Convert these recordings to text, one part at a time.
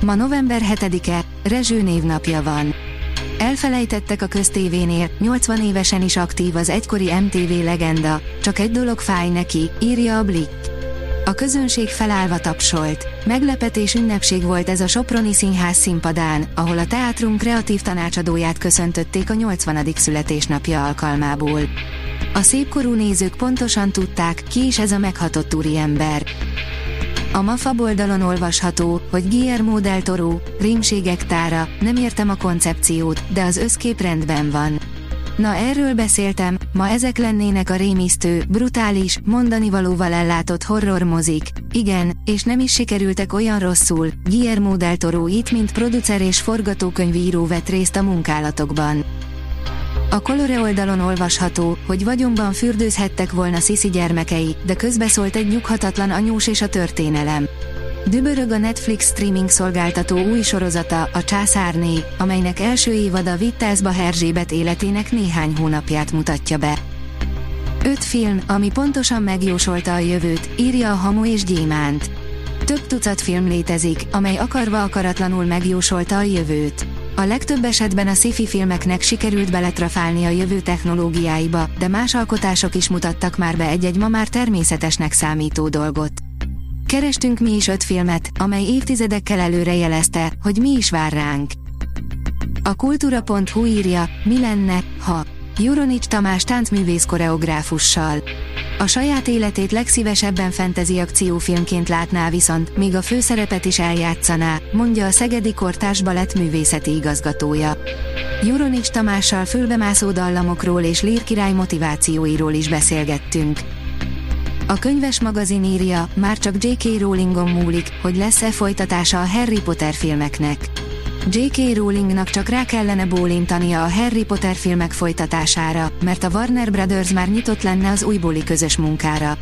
Ma november 7-e, Rezső névnapja van. Elfelejtettek a köztévénél, 80 évesen is aktív az egykori MTV legenda, csak egy dolog fáj neki, írja a Blick. A közönség felállva tapsolt. Meglepetés ünnepség volt ez a Soproni Színház színpadán, ahol a teátrum kreatív tanácsadóját köszöntötték a 80. születésnapja alkalmából. A szépkorú nézők pontosan tudták, ki is ez a meghatott úriember. A MAFA oldalon olvasható, hogy Guillermo del Toro, rímségek tára, nem értem a koncepciót, de az összkép rendben van. Na erről beszéltem, ma ezek lennének a rémisztő, brutális, mondani valóval ellátott horror mozik. Igen, és nem is sikerültek olyan rosszul, Guillermo del Toro itt mint producer és forgatókönyvíró vett részt a munkálatokban. A Colore oldalon olvasható, hogy vagyonban fürdőzhettek volna Sisi gyermekei, de közbeszólt egy nyughatatlan anyós és a történelem. Dübörög a Netflix streaming szolgáltató új sorozata, a Császárné, amelynek első évada Vittelsba Herzsébet életének néhány hónapját mutatja be. Öt film, ami pontosan megjósolta a jövőt, írja a Hamu és Gyémánt. Több tucat film létezik, amely akarva akaratlanul megjósolta a jövőt. A legtöbb esetben a sci-fi filmeknek sikerült beletrafálni a jövő technológiáiba, de más alkotások is mutattak már be egy-egy ma már természetesnek számító dolgot. Kerestünk mi is öt filmet, amely évtizedekkel előre jelezte, hogy mi is vár ránk. A kultúra.hu írja, mi lenne, ha Juronics Tamás táncművész koreográfussal. A saját életét legszívesebben fentezi akciófilmként látná viszont, míg a főszerepet is eljátszaná, mondja a Szegedi Kortárs Balett művészeti igazgatója. Juronics Tamással fölbemászó dallamokról és lírkirály motivációiról is beszélgettünk. A könyves magazin írja, már csak J.K. Rowlingon múlik, hogy lesz-e folytatása a Harry Potter filmeknek. J.K. Rowlingnak csak rá kellene bólintania a Harry Potter filmek folytatására, mert a Warner Brothers már nyitott lenne az újbóli közös munkára.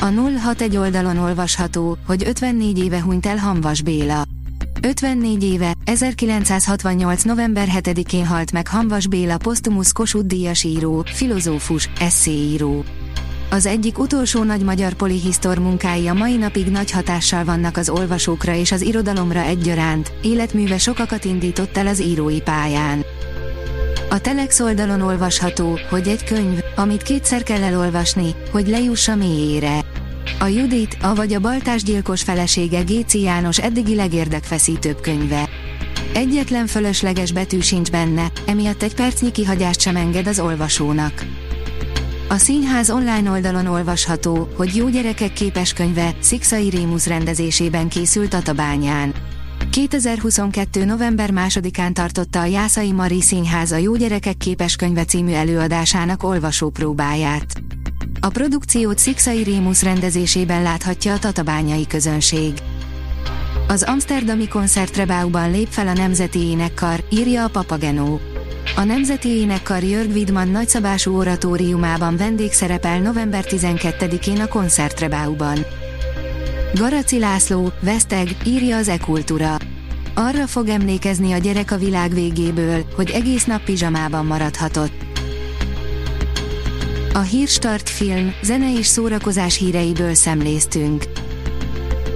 A 061 oldalon olvasható, hogy 54 éve hunyt el Hamvas Béla. 54 éve, 1968. november 7-én halt meg Hamvas Béla posztumusz Kossuth díjas író, filozófus, eszéíró. Az egyik utolsó nagy magyar polihisztor munkái a mai napig nagy hatással vannak az olvasókra és az irodalomra egyaránt, életműve sokakat indított el az írói pályán. A Telex oldalon olvasható, hogy egy könyv, amit kétszer kell elolvasni, hogy lejussa mélyére. A Judit, avagy a baltásgyilkos felesége Géci János eddigi legérdekfeszítőbb könyve. Egyetlen fölösleges betű sincs benne, emiatt egy percnyi kihagyást sem enged az olvasónak. A színház online oldalon olvasható, hogy Jó gyerekek képeskönyve Szikszai Rémusz rendezésében készült Tatabányán. 2022. november 2-án tartotta a Jászai Mari Színház a Jó gyerekek képeskönyve című előadásának olvasópróbáját. A produkciót Szikszai Rémusz rendezésében láthatja a tatabányai közönség. Az Amsterdami koncertrebáuban lép fel a Nemzeti Énekkar, írja a Papagenó. A Nemzeti Énekkar Jörg Widman nagyszabású oratóriumában vendégszerepel november 12-én a koncertrebáuban. Garaci László, Veszteg, írja az e-kultúra. Arra fog emlékezni a gyerek a világ végéből, hogy egész nap pizsamában maradhatott. A Hírstart film, zene és szórakozás híreiből szemléztünk.